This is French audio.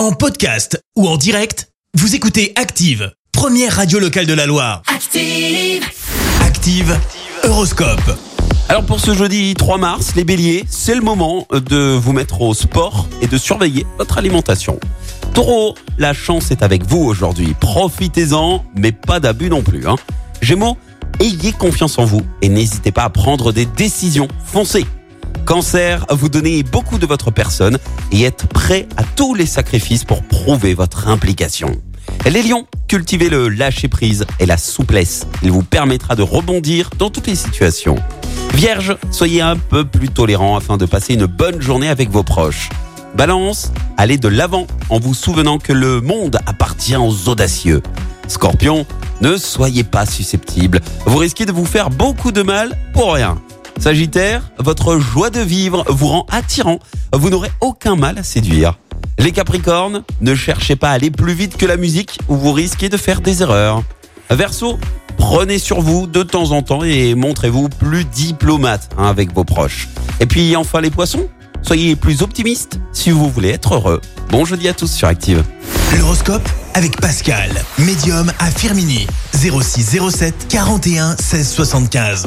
En podcast ou en direct, vous écoutez Active, première radio locale de la Loire. Active. Active, Horoscope. Alors pour ce jeudi 3 mars, les béliers, c'est le moment de vous mettre au sport et de surveiller votre alimentation. Taureau, la chance est avec vous aujourd'hui. Profitez-en, mais pas d'abus non plus. Hein. Gémeaux, ayez confiance en vous et n'hésitez pas à prendre des décisions. Foncez. Cancer, vous donnez beaucoup de votre personne et êtes prêt à tous les sacrifices pour prouver votre implication. Les lions, cultivez le lâcher-prise et la souplesse. Il vous permettra de rebondir dans toutes les situations. Vierge, soyez un peu plus tolérant afin de passer une bonne journée avec vos proches. Balance, allez de l'avant en vous souvenant que le monde appartient aux audacieux. Scorpion, ne soyez pas susceptible. Vous risquez de vous faire beaucoup de mal pour rien. Sagittaire, votre joie de vivre vous rend attirant. Vous n'aurez aucun mal à séduire. Les Capricornes, ne cherchez pas à aller plus vite que la musique ou vous risquez de faire des erreurs. Verseau, prenez sur vous de temps en temps et montrez-vous plus diplomate hein, avec vos proches. Et puis enfin les poissons, soyez plus optimistes si vous voulez être heureux. Bon jeudi à tous sur Active. L'horoscope avec Pascal, médium à Firmini. 0607 41 16 75.